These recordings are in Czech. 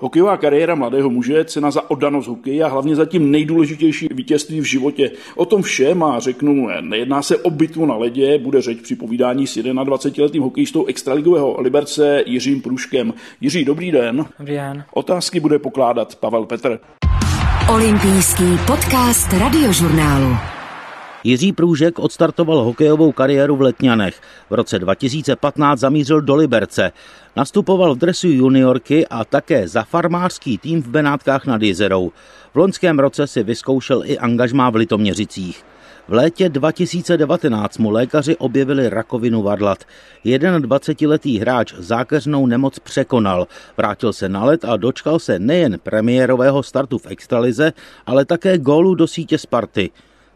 Hokejová kariéra mladého muže, cena za oddanost hokeji a hlavně za tím nejdůležitější vítězství v životě. O tom všem a řeknu, nejedná se o bitvu na ledě, bude řeč při povídání s 21-letým hokejistou extraligového Liberce Jiřím Průškem. Jiří, dobrý den. Dobrý den. Otázky bude pokládat Pavel Petr. Olympijský podcast radiožurnálu. Jiří Průžek odstartoval hokejovou kariéru v Letňanech. V roce 2015 zamířil do Liberce. Nastupoval v dresu juniorky a také za farmářský tým v Benátkách nad Jezerou. V loňském roce si vyzkoušel i angažmá v Litoměřicích. V létě 2019 mu lékaři objevili rakovinu varlat. 21-letý hráč zákeřnou nemoc překonal, vrátil se na let a dočkal se nejen premiérového startu v extralize, ale také gólu do sítě Sparty.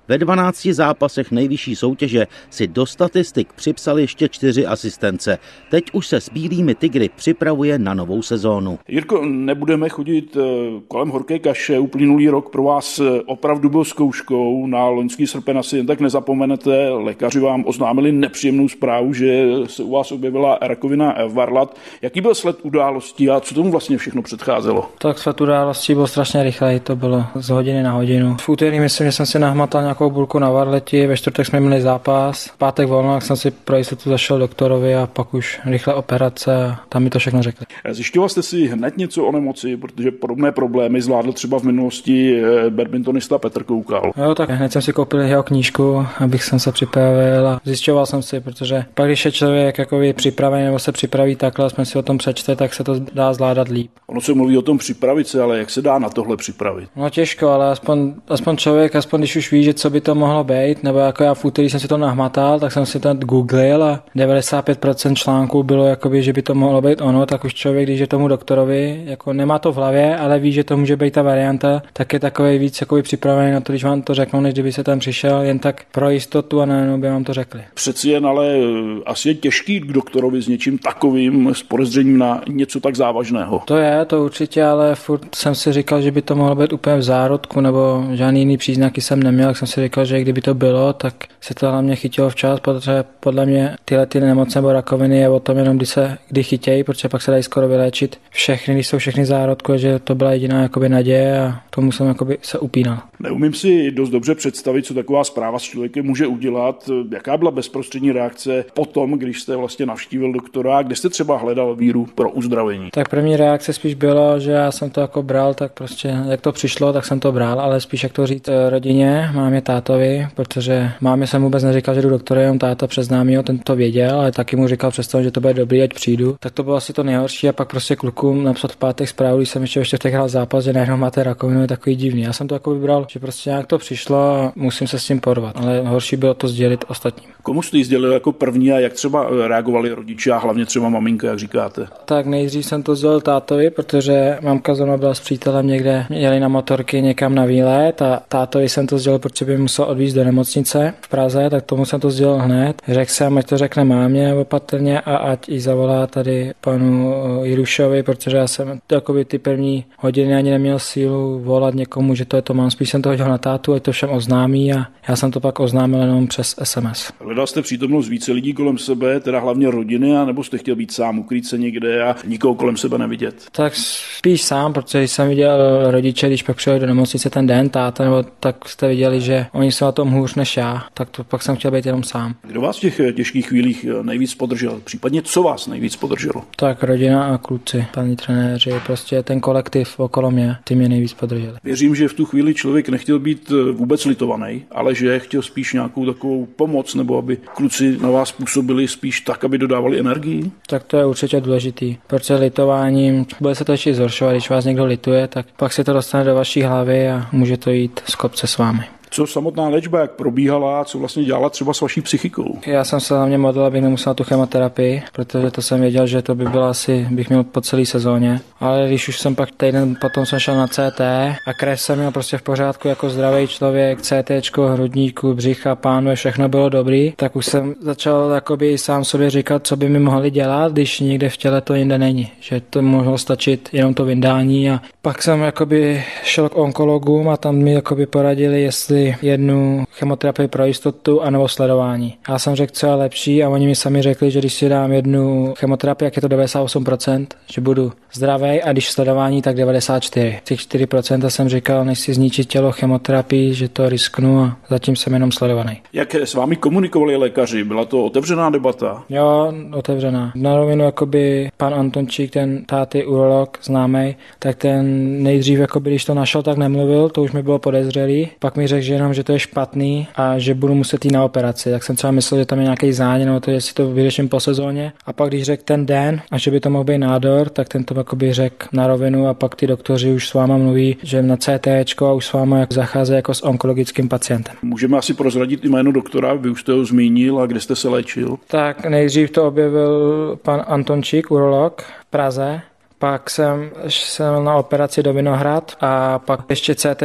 Ve 12 zápasech nejvyšší soutěže si do statistik připsal ještě čtyři asistence. Teď už se s bílými tygry připravuje na novou sezónu. Jirko, nebudeme chodit eh, kolem horké kaše. Uplynulý rok pro vás eh, opravdu byl zkouškou. Na loňský srpen asi jen tak nezapomenete. Lékaři vám oznámili nepříjemnou zprávu, že se u vás objevila rakovina varlat. Jaký byl sled událostí a co tomu vlastně všechno předcházelo? Tak sled událostí byl strašně rychlej, to bylo z hodiny na hodinu. V úterý myslím, že jsem si nahmatal nějakou bulku na varleti, ve čtvrtek jsme měli zápas, v pátek volno, tak jsem si pro jistotu zašel doktorovi a pak už rychle operace a tam mi to všechno řekli. Zjišťoval jste si hned něco o nemoci, protože podobné problémy zvládl třeba v minulosti eh, badmintonista Petr Koukal. Jo, tak hned jsem si koupil jeho knížku, abych jsem se připravil a zjišťoval jsem si, protože pak, když je člověk jako připravený nebo se připraví takhle, jsme si o tom přečte, tak se to dá zvládat líp. Ono se mluví o tom připravit se, ale jak se dá na tohle připravit? No těžko, ale aspoň, aspoň člověk, aspoň když už ví, že co by to mohlo být, nebo jako já v úterý jsem si to nahmatal, tak jsem si to googlil a 95% článků bylo, jakoby, že by to mohlo být ono, tak už člověk, když je tomu doktorovi, jako nemá to v hlavě, ale ví, že to může být ta varianta, tak je takový víc jakoby připravený na to, když vám to řeknou, než kdyby se tam přišel, jen tak pro jistotu a nejenom by vám to řekli. Přeci jen ale eh, asi je těžký k doktorovi s něčím takovým, s podezřením na něco tak závažného. To je, to určitě, ale furt jsem si říkal, že by to mohlo být úplně v zárodku, nebo žádný jiný příznaky jsem neměl, tak jsem si říkal, že kdyby to bylo, tak se to na mě chytilo včas, protože podle mě tyhle ty nemoce nebo rakoviny je o tom jenom, kdy se kdy chytějí, protože pak se dají skoro vyléčit všechny, když jsou všechny zárodky, že to byla jediná jakoby naděje a tomu jsem jakoby se upínal. Neumím si dost dobře představit, co taková zpráva s člověkem může udělat. Jaká byla bezprostřední reakce potom, když jste vlastně navštívil doktora, kde jste třeba hledal víru pro uzdravení? Tak první reakce spíš bylo, že já jsem to jako bral, tak prostě jak to přišlo, tak jsem to bral, ale spíš jak to říct eh, rodině, mámě tátovi, protože mámě jsem vůbec neříkal, že jdu doktora, jenom táta přes známýho, ten to věděl, ale taky mu říkal přesto, že to bude dobrý, ať přijdu. Tak to bylo asi to nejhorší a pak prostě klukům napsat v pátek zprávu, když jsem ještě v hrál zápas, že najednou máte rakovinu, je takový divný. Já jsem to jako vybral, že prostě nějak to přišlo a musím se s tím porvat, ale horší bylo to sdělit ostatním. Komu jste jí sdělil jako první a jak třeba reagovali rodiče a hlavně třeba maminka, jak říkáte? Tak nejdřív jsem to sdělil tátovi, protože mamka zrovna byla s přítelem někde, jeli na motorky někam na výlet a tátovi jsem to sdělil, protože by musel odvízt do nemocnice v Praze, tak tomu jsem to sdělil hned. Řekl jsem, ať to řekne mámě opatrně a ať i zavolá tady panu Jirušovi, protože já jsem ty první hodiny ani neměl sílu volat někomu, že to je to mám. Spíš jsem to hodil na tátu, ať to všem oznámí a já jsem to pak oznámil jenom přes SMS. Hledal jste přítomnost více lidí kolem sebe, teda hlavně rodiny, a nebo jste chtěl být sám, ukrýt se někde a nikoho kolem sebe nevidět? Tak spíš sám, protože jsem viděl rodiče, když pak přijeli do nemocnice ten den, táta, nebo tak jste viděli, že oni jsou na tom hůř než já, tak to pak jsem chtěl být jenom sám. Kdo vás v těch těžkých chvílích nejvíc podržel? Případně co vás nejvíc podrželo? Tak rodina a kluci, paní trenéři, prostě ten kolektiv okolo mě, ty mě nejvíc podrželi. Věřím, že v tu chvíli člověk nechtěl být vůbec litovaný, ale že chtěl spíš nějakou takovou pomoc, nebo aby kluci na vás působili spíš tak, aby dodávali energii? Tak to je určitě důležitý, protože litováním bude se to ještě zhoršovat, když vás někdo lituje, tak pak se to dostane do vaší hlavy a může to jít z kopce s vámi co samotná léčba, jak probíhala, co vlastně dělala třeba s vaší psychikou? Já jsem se hlavně modlil, abych nemusel tu chemoterapii, protože to jsem věděl, že to by bylo asi, bych měl po celé sezóně. Ale když už jsem pak týden potom jsem šel na CT a krev jsem měl prostě v pořádku jako zdravý člověk, CT, hrudníku, břicha, pánve, všechno bylo dobrý, tak už jsem začal jakoby sám sobě říkat, co by mi mohli dělat, když někde v těle to jinde není. Že to mohlo stačit jenom to vyndání a pak jsem jakoby šel k onkologům a tam mi jakoby poradili, jestli si jednu chemoterapii pro jistotu a nebo sledování. Já jsem řekl, co je lepší a oni mi sami řekli, že když si dám jednu chemoterapii, jak je to 98%, že budu zdravý a když sledování, tak 94. Těch 4% jsem říkal, než si zničit tělo chemoterapii, že to risknu a zatím jsem jenom sledovaný. Jak s vámi komunikovali lékaři? Byla to otevřená debata? Jo, otevřená. Na rovinu jakoby pan Antončík, ten táty urolog známý, tak ten nejdřív, jakoby, když to našel, tak nemluvil, to už mi bylo podezřelý. Pak mi řekl, že jenom, že to je špatný a že budu muset jít na operaci. Tak jsem třeba myslel, že tam je nějaký zánět, nebo to, jestli to vyřeším po sezóně. A pak, když řekl ten den a že by to mohl být nádor, tak ten to jakoby řekl na rovinu a pak ty doktoři už s váma mluví, že na CT a už s váma jak zachází jako s onkologickým pacientem. Můžeme asi prozradit jméno doktora, vy už jste ho zmínil a kde jste se léčil? Tak nejdřív to objevil pan Antončík, urolog v Praze, pak jsem šel na operaci do Vinohrad a pak ještě CT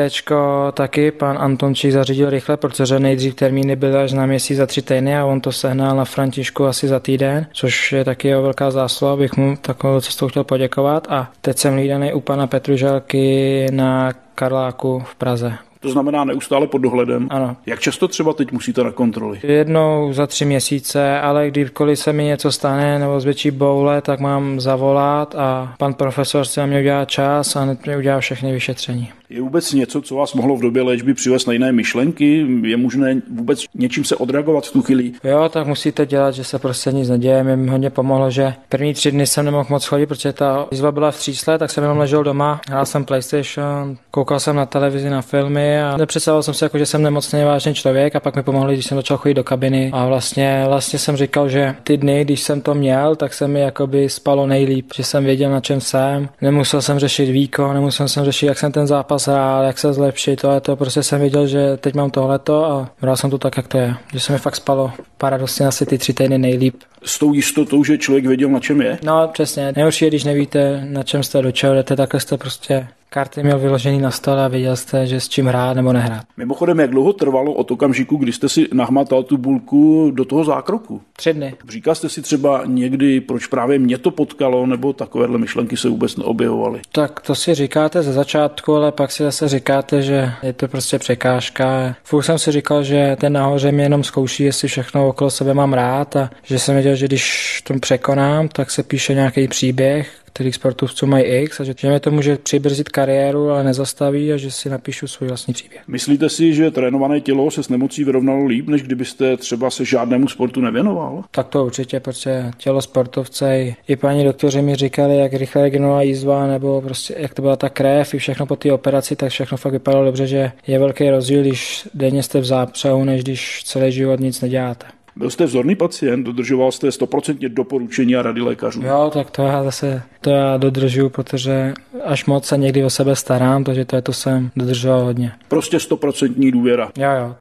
taky pan Antončík zařídil rychle, protože nejdřív termíny byly až na měsíc za tři týdny a on to sehnal na Františku asi za týden, což je taky jeho velká zásluha, bych mu takovou cestou chtěl poděkovat a teď jsem lídaný u pana Petruželky na Karláku v Praze. To znamená neustále pod dohledem. Ano. Jak často třeba teď musíte na kontroly? Jednou za tři měsíce, ale kdykoliv se mi něco stane nebo zvětší boule, tak mám zavolat a pan profesor si na mě udělá čas a hned mě udělá všechny vyšetření. Je vůbec něco, co vás mohlo v době léčby přivést na jiné myšlenky? Je možné vůbec něčím se odreagovat v tu chvíli? Jo, tak musíte dělat, že se prostě nic neděje. Mě hodně pomohlo, že první tři dny jsem nemohl moc chodit, protože ta výzva byla v třísle, tak jsem jenom ležel doma, hrál jsem PlayStation, koukal jsem na televizi, na filmy a nepředstavoval jsem si, jako, že jsem nemocný vážný člověk a pak mi pomohli, když jsem začal chodit do kabiny a vlastně, vlastně jsem říkal, že ty dny, když jsem to měl, tak se mi jakoby spalo nejlíp, že jsem věděl, na čem jsem, nemusel jsem řešit výkon, nemusel jsem řešit, jak jsem ten zápas zápas hrál, jak se zlepšit, to, to prostě jsem viděl, že teď mám tohleto a bral jsem to tak, jak to je. Že se mi fakt spalo paradoxně asi ty tři týdny nejlíp. S tou jistotou, že člověk věděl, na čem je? No, přesně. Nejhorší je, když nevíte, na čem jste, do čeho jdete, takhle jste prostě karty měl vyložený na stole a věděl jste, že s čím hrát nebo nehrát. Mimochodem, jak dlouho trvalo od okamžiku, kdy jste si nahmatal tu bulku do toho zákroku? Tři dny. Říkal jste si třeba někdy, proč právě mě to potkalo, nebo takovéhle myšlenky se vůbec neobjevovaly? Tak to si říkáte ze začátku, ale pak si zase říkáte, že je to prostě překážka. Furt jsem si říkal, že ten nahoře mě jenom zkouší, jestli všechno okolo sebe mám rád a že jsem věděl, že když to překonám, tak se píše nějaký příběh, kterých sportovců mají X a že, mě to může přibrzit kariéru, ale nezastaví a že si napíšu svůj vlastní příběh. Myslíte si, že trénované tělo se s nemocí vyrovnalo líp, než kdybyste třeba se žádnému sportu nevěnoval? Tak to určitě, protože tělo sportovce i paní doktoři mi říkali, jak rychle regenerovala jízva, nebo prostě jak to byla ta krev i všechno po té operaci, tak všechno fakt vypadalo dobře, že je velký rozdíl, když denně jste v zápřehu, než když celý život nic neděláte. Byl jste vzorný pacient, dodržoval jste 100% doporučení a rady lékařů. Jo, tak to já zase to já dodržuju, protože až moc se někdy o sebe starám, takže to je to jsem dodržoval hodně. Prostě 100% důvěra. Jo, jo.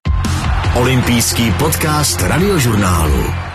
Olympijský podcast radiožurnálu.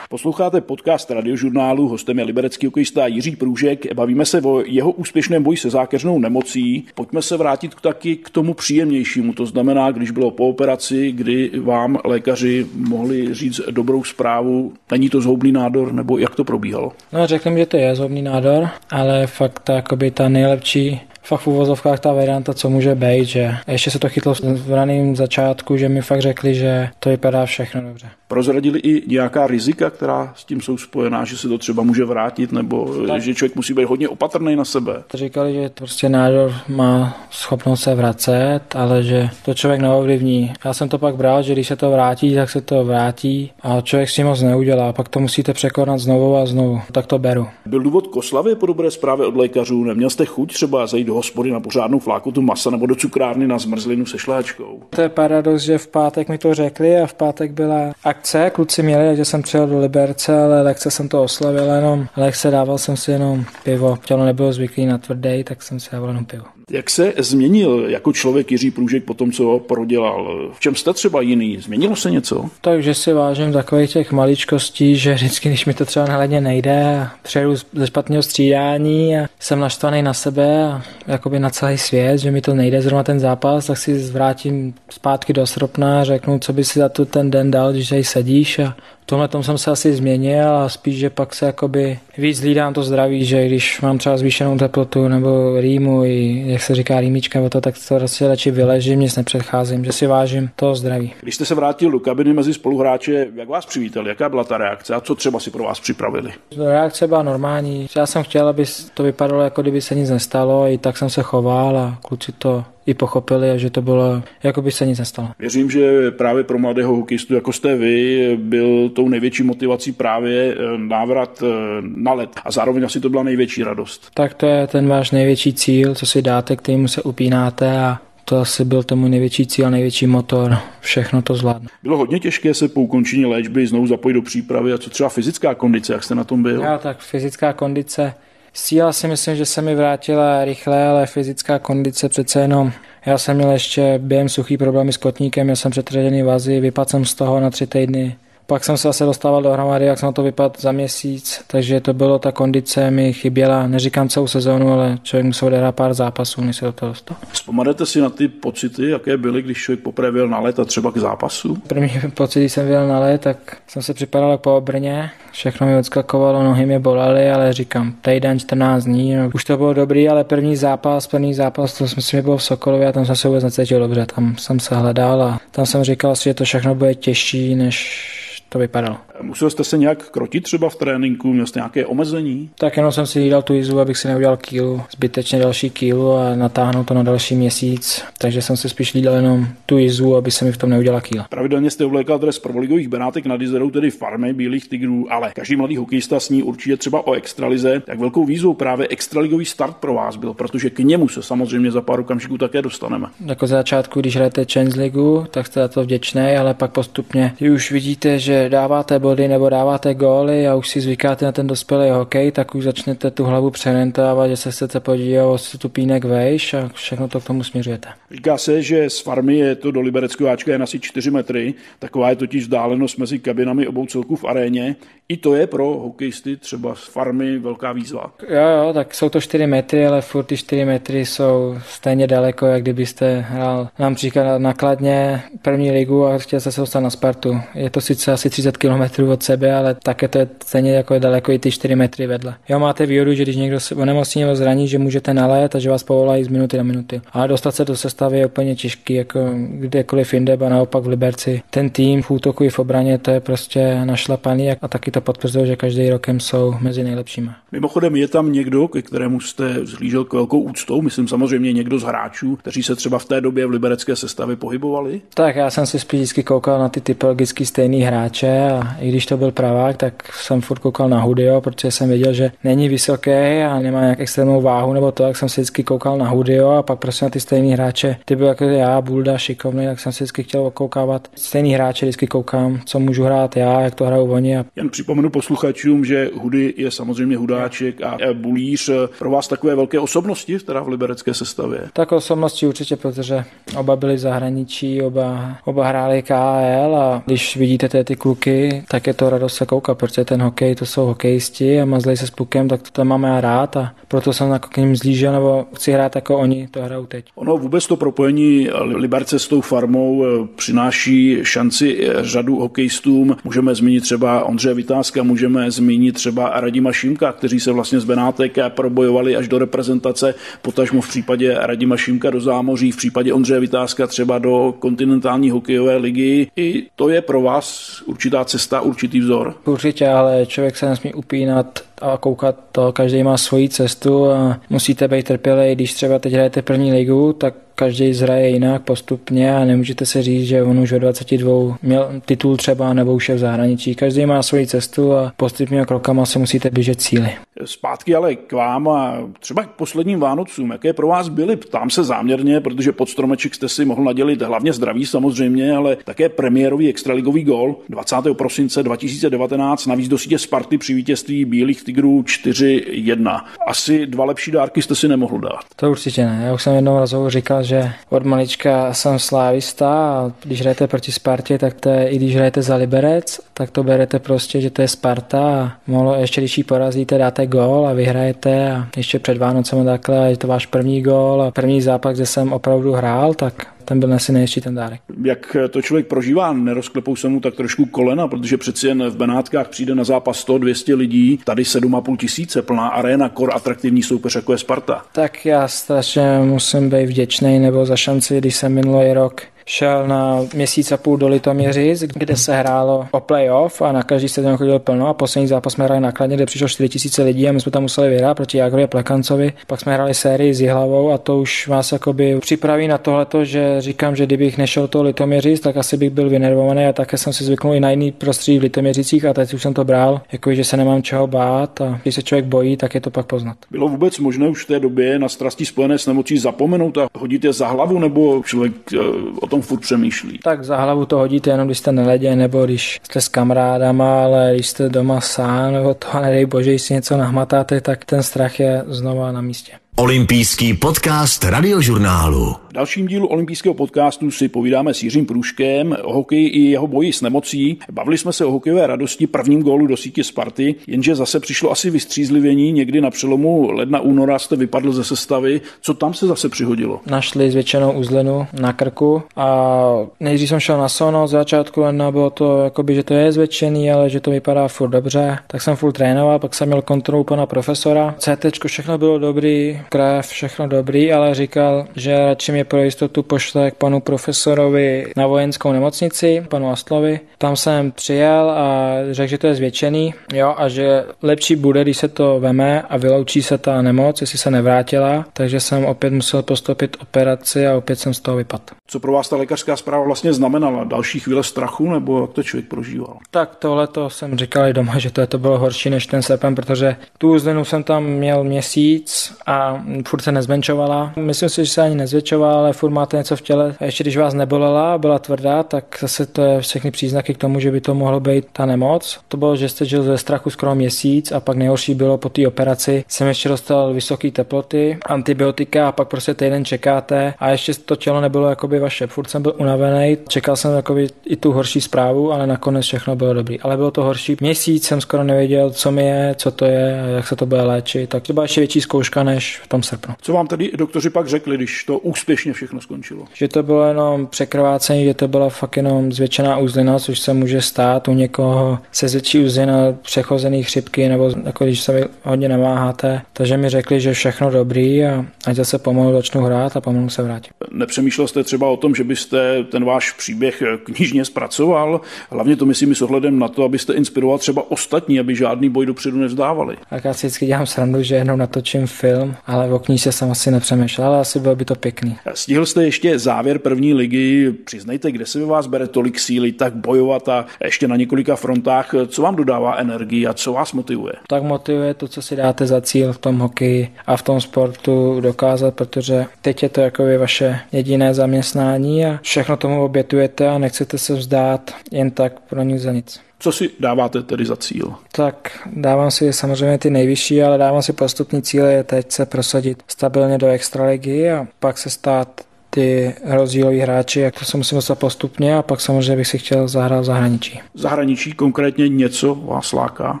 Posloucháte podcast radiožurnálu, hostem je liberecký hokejista Jiří Průžek. Bavíme se o jeho úspěšném boji se zákeřnou nemocí. Pojďme se vrátit taky k tomu příjemnějšímu, to znamená, když bylo po operaci, kdy vám lékaři mohli říct dobrou zprávu, není to zhoubný nádor, nebo jak to probíhalo? No, řekl že to je zhoubný nádor, ale fakt ta, ta nejlepší fakt v uvozovkách ta varianta, co může být, že ještě se to chytlo v raném začátku, že mi fakt řekli, že to vypadá všechno dobře. Prozradili i nějaká rizika, která s tím jsou spojená, že se to třeba může vrátit, nebo tak. že člověk musí být hodně opatrný na sebe? Říkali, že prostě nádor má schopnost se vracet, ale že to člověk neovlivní. Já jsem to pak bral, že když se to vrátí, tak se to vrátí a člověk si moc neudělá. Pak to musíte překonat znovu a znovu. Tak to beru. Byl důvod k oslavě po dobré zprávě od lékařů? Neměl jste chuť třeba zajít do hospody na pořádnou flákotu masa nebo do cukrárny na zmrzlinu se šláčkou? To je paradox, že v pátek mi to řekli a v pátek byla akce, kluci měli, takže jsem přijel do Liberce, ale lekce jsem to oslavil jenom. Lekce dával jsem si jenom pivo. Tělo nebylo zvyklý na tvrdý, tak jsem si dával jenom pivo. Jak se změnil jako člověk Jiří Průžek po tom, co ho prodělal? V čem jste třeba jiný? Změnilo se něco? Takže si vážím takových těch maličkostí, že vždycky, když mi to třeba nahledně nejde, přejdu ze špatného střídání a jsem naštvaný na sebe a jakoby na celý svět, že mi to nejde zrovna ten zápas, tak si zvrátím zpátky do srpna a řeknu, co by si za to ten den dal, když tady sedíš a tomhle tom jsem se asi změnil a spíš, že pak se jakoby víc hlídám to zdraví, že když mám třeba zvýšenou teplotu nebo rýmu, i, jak se říká rýmička, nebo to, tak to radši, radši vyležím, nic nepředcházím, že si vážím toho zdraví. Když jste se vrátil do kabiny mezi spoluhráče, jak vás přivítali, jaká byla ta reakce a co třeba si pro vás připravili? Reakce byla normální. Já jsem chtěl, aby to vypadalo, jako kdyby se nic nestalo, i tak jsem se choval a kluci to i pochopili a že to bylo, jako by se nic nestalo. Věřím, že právě pro mladého hokejistu, jako jste vy, byl tou největší motivací právě eh, návrat eh, na let a zároveň asi to byla největší radost. Tak to je ten váš největší cíl, co si dáte, kterému se upínáte a to asi byl tomu největší cíl, největší motor, všechno to zvládne. Bylo hodně těžké se po ukončení léčby znovu zapojit do přípravy a co třeba fyzická kondice, jak jste na tom byl? Já tak fyzická kondice, Síla si myslím, že se mi vrátila rychle, ale fyzická kondice přece jenom. Já jsem měl ještě během suchý problémy s kotníkem, měl jsem přetržení vazy, vypadl jsem z toho na tři týdny. Pak jsem se zase dostával dohromady, jak jsem na to vypadl za měsíc, takže to bylo, ta kondice mi chyběla, neříkám celou sezónu, ale člověk musel odehrát pár zápasů, než se do toho dostal. Vzpomenete si na ty pocity, jaké byly, když člověk poprvé byl na let a třeba k zápasu? První pocit, když jsem byl na let, tak jsem se připadal po obrně, všechno mi odskakovalo, nohy mě bolely, ale říkám, týden, 14 dní, no, už to bylo dobrý, ale první zápas, první zápas, to myslím, že bylo v Sokolově a tam jsem se vůbec necítil dobře, tam jsem se hledal a tam jsem říkal si, že to všechno bude těžší, než to vypadalo. Musel jste se nějak krotit třeba v tréninku, měl jste nějaké omezení? Tak jenom jsem si dal tu jízdu, abych si neudělal kýlu, zbytečně další kýlu a natáhnout to na další měsíc. Takže jsem si spíš lídal jenom tu jízdu, aby se mi v tom neudělala kýla. Pravidelně jste oblékal dres prvoligových Benátek nad Izerou, tedy farmy Bílých tigrů, ale každý mladý hokejista sní určitě třeba o extralize. Jak velkou výzvou právě extraligový start pro vás byl, protože k němu se samozřejmě za pár okamžiků také dostaneme. Jako za začátku, když hrajete Champions League, tak jste za to vděčný, ale pak postupně, když už vidíte, že dáváte body nebo dáváte góly a už si zvykáte na ten dospělý hokej, tak už začnete tu hlavu přerentávat, že se chcete podívat o stupínek vejš a všechno to k tomu směřujete. Říká se, že z farmy je to do Libereckého Ačka jen asi 4 metry, taková je totiž vzdálenost mezi kabinami obou celků v aréně. I to je pro hokejisty třeba z farmy velká výzva. Jo, jo, tak jsou to 4 metry, ale furt ty 4 metry jsou stejně daleko, jak kdybyste hrál například nakladně první ligu a chtěl se dostat na Spartu. Je to sice asi 30 km od sebe, ale také to je stejně jako daleko i ty 4 metry vedle. Jo, máte výhodu, že když někdo se onemocní nebo zraní, že můžete nalet a že vás povolají z minuty na minuty. Ale dostat se do sestavy je úplně těžký, jako kdekoliv jinde, a naopak v Liberci. Ten tým v útoku i v obraně, to je prostě našlapaný a taky to potvrzuje, že každý rokem jsou mezi nejlepšími. Mimochodem je tam někdo, ke kterému jste zhlížel k velkou úctou, myslím samozřejmě někdo z hráčů, kteří se třeba v té době v liberecké sestavě pohybovali? Tak já jsem si spíš vždycky koukal na ty typologicky stejný hráče a i když to byl pravák, tak jsem furt koukal na Hudio, protože jsem věděl, že není vysoký a nemá nějak extrémní váhu nebo to, jak jsem si vždycky koukal na Hudio a pak prostě na ty stejný hráče. Ty byl jako já, Bulda, šikovný, tak jsem si vždycky chtěl okoukávat. Stejný hráče vždycky koukám, co můžu hrát já, jak to hrajou oni. A... Jen připomenu posluchačům, že Hudy je samozřejmě hudáček a Bulíř pro vás takové velké osobnosti, teda v liberecké sestavě. Tak osobnosti určitě, protože oba byli v zahraničí, oba, oba hráli KL a když vidíte ty, ty kluky, tak je to radost se koukat, protože ten hokej to jsou hokejisti a mazlej se s pukem, tak to tam máme rád a proto jsem jako k ním zlížel, nebo chci hrát jako oni to hrajou teď. Ono vůbec to propojení Liberce s tou farmou eh, přináší šanci eh, řadu hokejistům. Můžeme zmínit třeba Ondřeje Vytázka, můžeme zmínit třeba Radima Šimka, kteří se vlastně z Benátek probojovali až do reprezentace, potažmo v případě Radima Šimka do zámoří, v případě Ondřeje Vytázka třeba do kontinentální hokejové ligy. I to je pro vás určitá cesta, určitý vzor. Určitě, ale člověk se nesmí upínat a koukat to, každý má svoji cestu a musíte být trpělý, když třeba teď hrajete první ligu, tak každý zraje jinak postupně a nemůžete se říct, že on už ve 22 měl titul třeba nebo už je v zahraničí. Každý má svoji cestu a postupně krokama se musíte běžet cíly. Zpátky ale k vám a třeba k posledním Vánocům. Jaké pro vás byly? Ptám se záměrně, protože pod stromeček jste si mohl nadělit hlavně zdraví samozřejmě, ale také premiérový extraligový gol 20. prosince 2019 navíc do sítě Sparty při vítězství Bílých tigrů 4-1. Asi dva lepší dárky jste si nemohl dát. To určitě ne. Já už jsem jednou rozhovoru říkal, že od malička jsem slávista a když hrajete proti Spartě, tak to je, i když hrajete za Liberec, tak to berete prostě, že to je Sparta a mohlo, ještě když ji porazíte, dáte gól a vyhrajete a ještě před Vánocem takhle, je to váš první gól a první zápas, kde jsem opravdu hrál, tak ten byl asi nejistší ten dárek. Jak to člověk prožívá, nerozklepou se mu tak trošku kolena, protože přeci jen v Benátkách přijde na zápas 100-200 lidí, tady 7,5 tisíce, plná aréna, kor atraktivní soupeř jako je Sparta. Tak já strašně musím být vděčný nebo za šanci, když jsem minulý rok šel na měsíc a půl do Litoměřic, kde se hrálo o playoff a na každý stadion chodilo plno a poslední zápas jsme hráli nakladně, kde přišlo 4000 lidí a my jsme tam museli vyhrát proti Jagovi Plekancovi. Pak jsme hráli sérii s Jihlavou a to už vás jakoby připraví na tohleto, že říkám, že kdybych nešel to Litoměřic, tak asi bych byl vynervovaný a také jsem si zvyknul i na jiný prostředí v Litoměřicích a teď už jsem to bral, jako že se nemám čeho bát a když se člověk bojí, tak je to pak poznat. Bylo vůbec možné už v té době na strasti spojené s nemocí zapomenout a hodit je za hlavu, nebo člověk eh, o tom furt přemýšlí. Tak za hlavu to hodíte jenom, když jste na ledě, nebo když jste s kamarádama, ale když jste doma sám, nebo to, nedej bože, když si něco nahmatáte, tak ten strach je znova na místě. Olympijský podcast radiožurnálu. V dalším dílu olympijského podcastu si povídáme s Jiřím Průškem o hokeji i jeho boji s nemocí. Bavili jsme se o hokejové radosti prvním gólu do sítě Sparty, jenže zase přišlo asi vystřízlivění. Někdy na přelomu ledna února jste vypadl ze sestavy. Co tam se zase přihodilo? Našli zvětšenou uzlinu na krku a nejdřív jsem šel na sono, z začátku ledna bylo to, jakoby, že to je zvětšený, ale že to vypadá furt dobře. Tak jsem furt trénoval, pak jsem měl kontrolu pana profesora. CT všechno bylo dobrý, krev, všechno dobrý, ale říkal, že radši mě pro jistotu pošle k panu profesorovi na vojenskou nemocnici, panu Astlovi. Tam jsem přijel a řekl, že to je zvětšený, jo, a že lepší bude, když se to veme a vyloučí se ta nemoc, jestli se nevrátila, takže jsem opět musel postupit operaci a opět jsem z toho vypadl. Co pro vás ta lékařská zpráva vlastně znamenala? Další chvíle strachu nebo jak to člověk prožíval? Tak tohle to jsem říkal i doma, že to, to bylo horší než ten sepen, protože tu uzlinu jsem tam měl měsíc a furt se nezmenšovala. Myslím si, že se ani nezvětšovala, ale furt máte něco v těle. A ještě když vás nebolela, byla tvrdá, tak zase to je všechny příznaky k tomu, že by to mohlo být ta nemoc. To bylo, že jste žil ze strachu skoro měsíc a pak nejhorší bylo po té operaci. Jsem ještě dostal vysoké teploty, antibiotika a pak prostě týden čekáte a ještě to tělo nebylo jakoby vaše. Furt jsem byl unavený, čekal jsem jakoby i tu horší zprávu, ale nakonec všechno bylo dobrý. Ale bylo to horší. Měsíc jsem skoro nevěděl, co mi je, co to je a jak se to bude léčit. Tak byla ještě větší zkouška než v tom srpnu. Co vám tedy doktoři pak řekli, když to úspěšně všechno skončilo? Že to bylo jenom překrvácení, že to byla fakt jenom zvětšená uzlina, což se může stát u někoho se zvětší uzlina přechozený chřipky nebo jako když se hodně nemáháte. Takže mi řekli, že všechno dobrý a ať zase pomalu začnu hrát a pomalu se vrátím. Nepřemýšlel jste třeba o tom, že byste ten váš příběh knižně zpracoval? Hlavně to myslím s ohledem na to, abyste inspiroval třeba ostatní, aby žádný boj dopředu nevzdávali. Tak já si vždycky dělám srandu, že jenom natočím film, ale o knížce jsem asi nepřemýšlel, ale asi bylo by to pěkný. Stihl jste ještě závěr první ligy. Přiznejte, kde se ve vás bere tolik síly, tak bojovat a ještě na několika frontách. Co vám dodává energii a co vás motivuje? Tak motivuje to, co si dáte za cíl v tom hokeji a v tom sportu dokázat, protože teď je to jako vaše jediné zaměstnání a všechno tomu obětujete a nechcete se vzdát jen tak pro nic za nic. Co si dáváte tedy za cíl? Tak dávám si samozřejmě ty nejvyšší, ale dávám si postupní cíle je teď se prosadit stabilně do extraligy a pak se stát ty rozdíloví hráči, jak to se musím dostat postupně a pak samozřejmě bych si chtěl zahrát v zahraničí. Zahraničí konkrétně něco vás láká?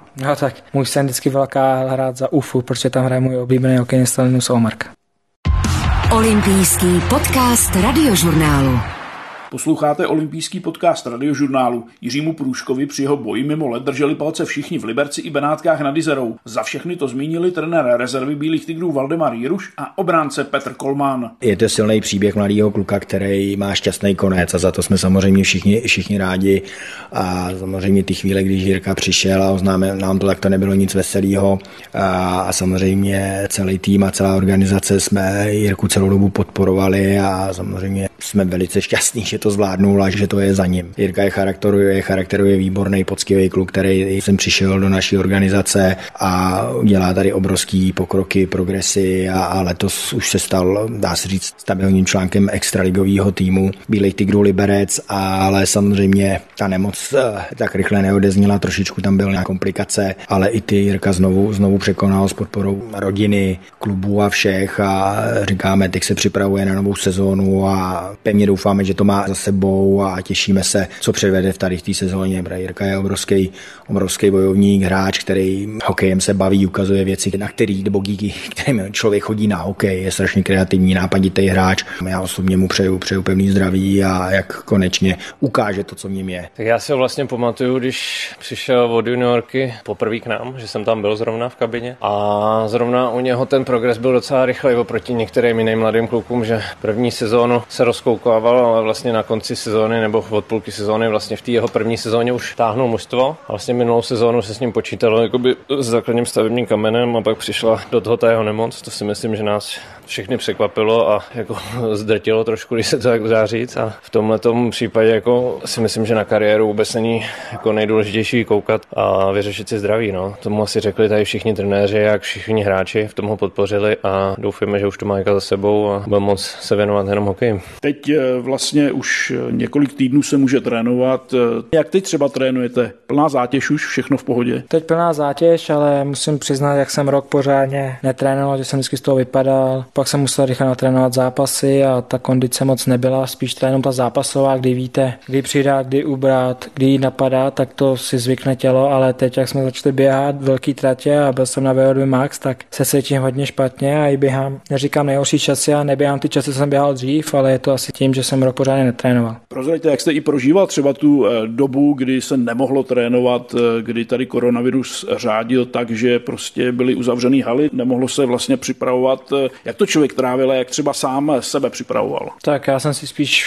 No tak, můj sen vždycky velká hrát za UFU, protože tam hraje můj oblíbený hokejista Linus Omark. Olympijský podcast radiožurnálu. Posloucháte olympijský podcast radiožurnálu. Jiřímu Průškovi při jeho boji mimo led drželi palce všichni v Liberci i Benátkách nad Izerou. Za všechny to zmínili trenér rezervy Bílých tigrů Valdemar Jiruš a obránce Petr Kolmán. Je to silný příběh mladého kluka, který má šťastný konec a za to jsme samozřejmě všichni, všichni rádi. A samozřejmě ty chvíle, když Jirka přišel a oznámil nám to, tak to nebylo nic veselého. A, a samozřejmě celý tým a celá organizace jsme Jirku celou dobu podporovali a samozřejmě jsme velice šťastní, že to zvládnul a že to je za ním. Jirka je charakterově, charakterově výborný, poctivý kluk, který jsem přišel do naší organizace a dělá tady obrovský pokroky, progresy a, a letos už se stal, dá se říct, stabilním článkem extraligového týmu Bílej Tigrů Liberec, ale samozřejmě ta nemoc eh, tak rychle neodezněla, trošičku tam byl nějaká komplikace, ale i ty Jirka znovu, znovu překonal s podporou rodiny, klubů a všech a říkáme, teď se připravuje na novou sezónu a pevně doufáme, že to má za sebou a těšíme se, co předvede v tady v té sezóně. Jirka je obrovský, obrovský bojovník, hráč, který hokejem se baví, ukazuje věci, na který nebo díky kterým člověk chodí na hokej, je strašně kreativní, nápaditý hráč. Já osobně mu přeju, přeju pevný zdraví a jak konečně ukáže to, co v ním je. Tak já si vlastně pamatuju, když přišel od juniorky poprvé k nám, že jsem tam byl zrovna v kabině a zrovna u něho ten progres byl docela rychlej oproti některým jiným mladým klukům, že první sezónu se rozkoukával, ale vlastně na konci sezóny nebo od půlky sezóny vlastně v té jeho první sezóně už táhnul mužstvo. A vlastně minulou sezónu se s ním počítalo jakoby s základním stavebním kamenem a pak přišla do toho ta jeho nemoc. To si myslím, že nás všechny překvapilo a jako zdrtilo trošku, když se to tak dá říct. A v tomhle případě jako si myslím, že na kariéru vůbec není jako nejdůležitější koukat a vyřešit si zdraví. No. Tomu asi řekli tady všichni trenéři, jak všichni hráči v tom ho podpořili a doufujeme, že už to má za sebou a bude moc se věnovat jenom hokeji. Teď eh, vlastně už eh, několik týdnů se může trénovat. Eh, jak teď třeba trénujete? Plná zátěž už, všechno v pohodě? Teď plná zátěž, ale musím přiznat, jak jsem rok pořádně netrénoval, že jsem vždycky z toho vypadal. Pak jsem musel rychle natrénovat zápasy a ta kondice moc nebyla, spíš to jenom ta zápasová, kdy víte, kdy přidat, kdy ubrat, kdy jít napadat, tak to si zvykne tělo, ale teď, jak jsme začali běhat velký tratě a byl jsem na VO2 max, tak se cítím hodně špatně a i běhám, neříkám nejhorší časy a neběhám ty časy, co jsem běhal dřív, ale je to asi tím, že jsem rok pořádně netrénoval. Prozraďte, jak jste i prožíval třeba tu eh, dobu, kdy se nemohlo trénovat, eh, kdy tady koronavirus řádil tak, že prostě byly uzavřený haly, nemohlo se vlastně připravovat. Eh, jak to člověk trávil jak třeba sám sebe připravoval? Tak já jsem si spíš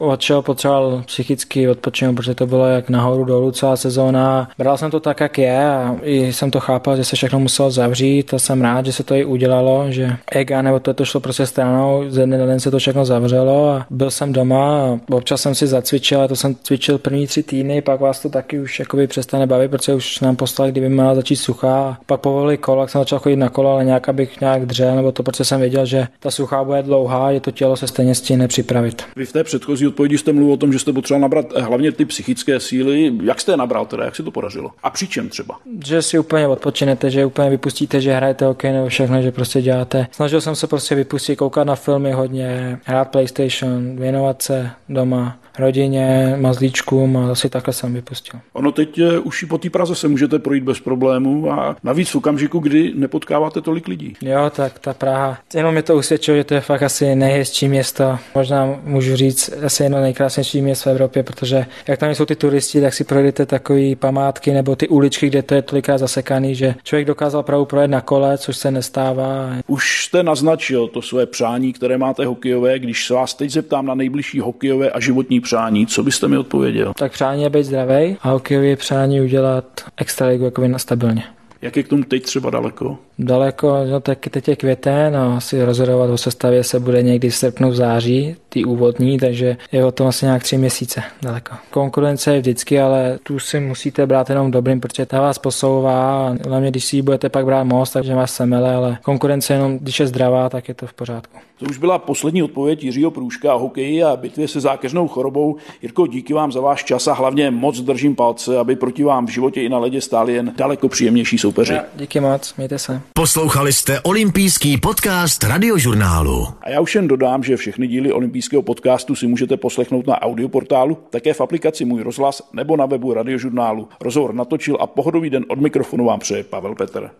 od čeho potřeboval psychicky odpočinout, protože to bylo jak nahoru dolů celá sezóna. Bral jsem to tak, jak je a i jsem to chápal, že se všechno muselo zavřít a jsem rád, že se to i udělalo, že ega nebo to, to šlo prostě stranou, ze dne na den se to všechno zavřelo a byl jsem doma a občas jsem si zacvičil, a to jsem cvičil první tři týdny, pak vás to taky už jakoby přestane bavit, protože už nám poslali, kdyby měla začít suchá. Pak povolili kolo, jak jsem začal chodit na kolo, ale nějak abych nějak dřel, nebo to protože jsem věděl, že ta suchá bude dlouhá, je to tělo se stejně stihne připravit. Vy v té předchozí odpovědi jste mluvil o tom, že jste potřeboval nabrat eh, hlavně ty psychické síly. Jak jste je nabral teda, jak se to podařilo? A při čem třeba? Že si úplně odpočinete, že úplně vypustíte, že hrajete hokej nebo všechno, že prostě děláte. Snažil jsem se prostě vypustit, koukat na filmy hodně, hrát PlayStation, věnovat se doma, rodině, mazlíčkům a asi takhle jsem vypustil. Ono teď eh, už i po té Praze se můžete projít bez problémů a navíc v okamžiku, kdy nepotkáváte tolik lidí. Jo, tak ta Praha, jenom mě to usvědčilo, že to je fakt asi nejhezčí město. Možná můžu říct asi jedno nejkrásnější město v Evropě, protože jak tam jsou ty turisti, tak si projdete takové památky nebo ty uličky, kde to je tolikrát zasekaný, že člověk dokázal Prahu projet na kole, což se nestává. Už jste naznačil to své přání, které máte hokejové, když se vás teď zeptám na nejbližší hokejové a životní přání, co byste mi odpověděl? Tak přání je být zdravý a hokejově přání udělat extraligu jako stabilně. Jak je k tomu teď třeba daleko? Daleko, no tak teď je květen no, asi rozhodovat o sestavě se bude někdy v srpnu, v září, ty úvodní, takže je o tom asi nějak tři měsíce daleko. Konkurence je vždycky, ale tu si musíte brát jenom dobrým, protože ta vás posouvá a hlavně když si ji budete pak brát most, takže vás semele, ale konkurence jenom, když je zdravá, tak je to v pořádku. To už byla poslední odpověď Jiřího Průžka o hokeji a bitvě se zákeřnou chorobou. Jirko, díky vám za váš čas a hlavně moc držím palce, aby proti vám v životě i na ledě stáli jen daleko příjemnější soupeři. Ja, díky moc, mějte se. Poslouchali jste olympijský podcast Radiožurnálu. A já už jen dodám, že všechny díly olympijského podcastu si můžete poslechnout na audioportálu, také v aplikaci Můj rozhlas nebo na webu Radiožurnálu. Rozhovor natočil a pohodový den od mikrofonu vám přeje Pavel Petr.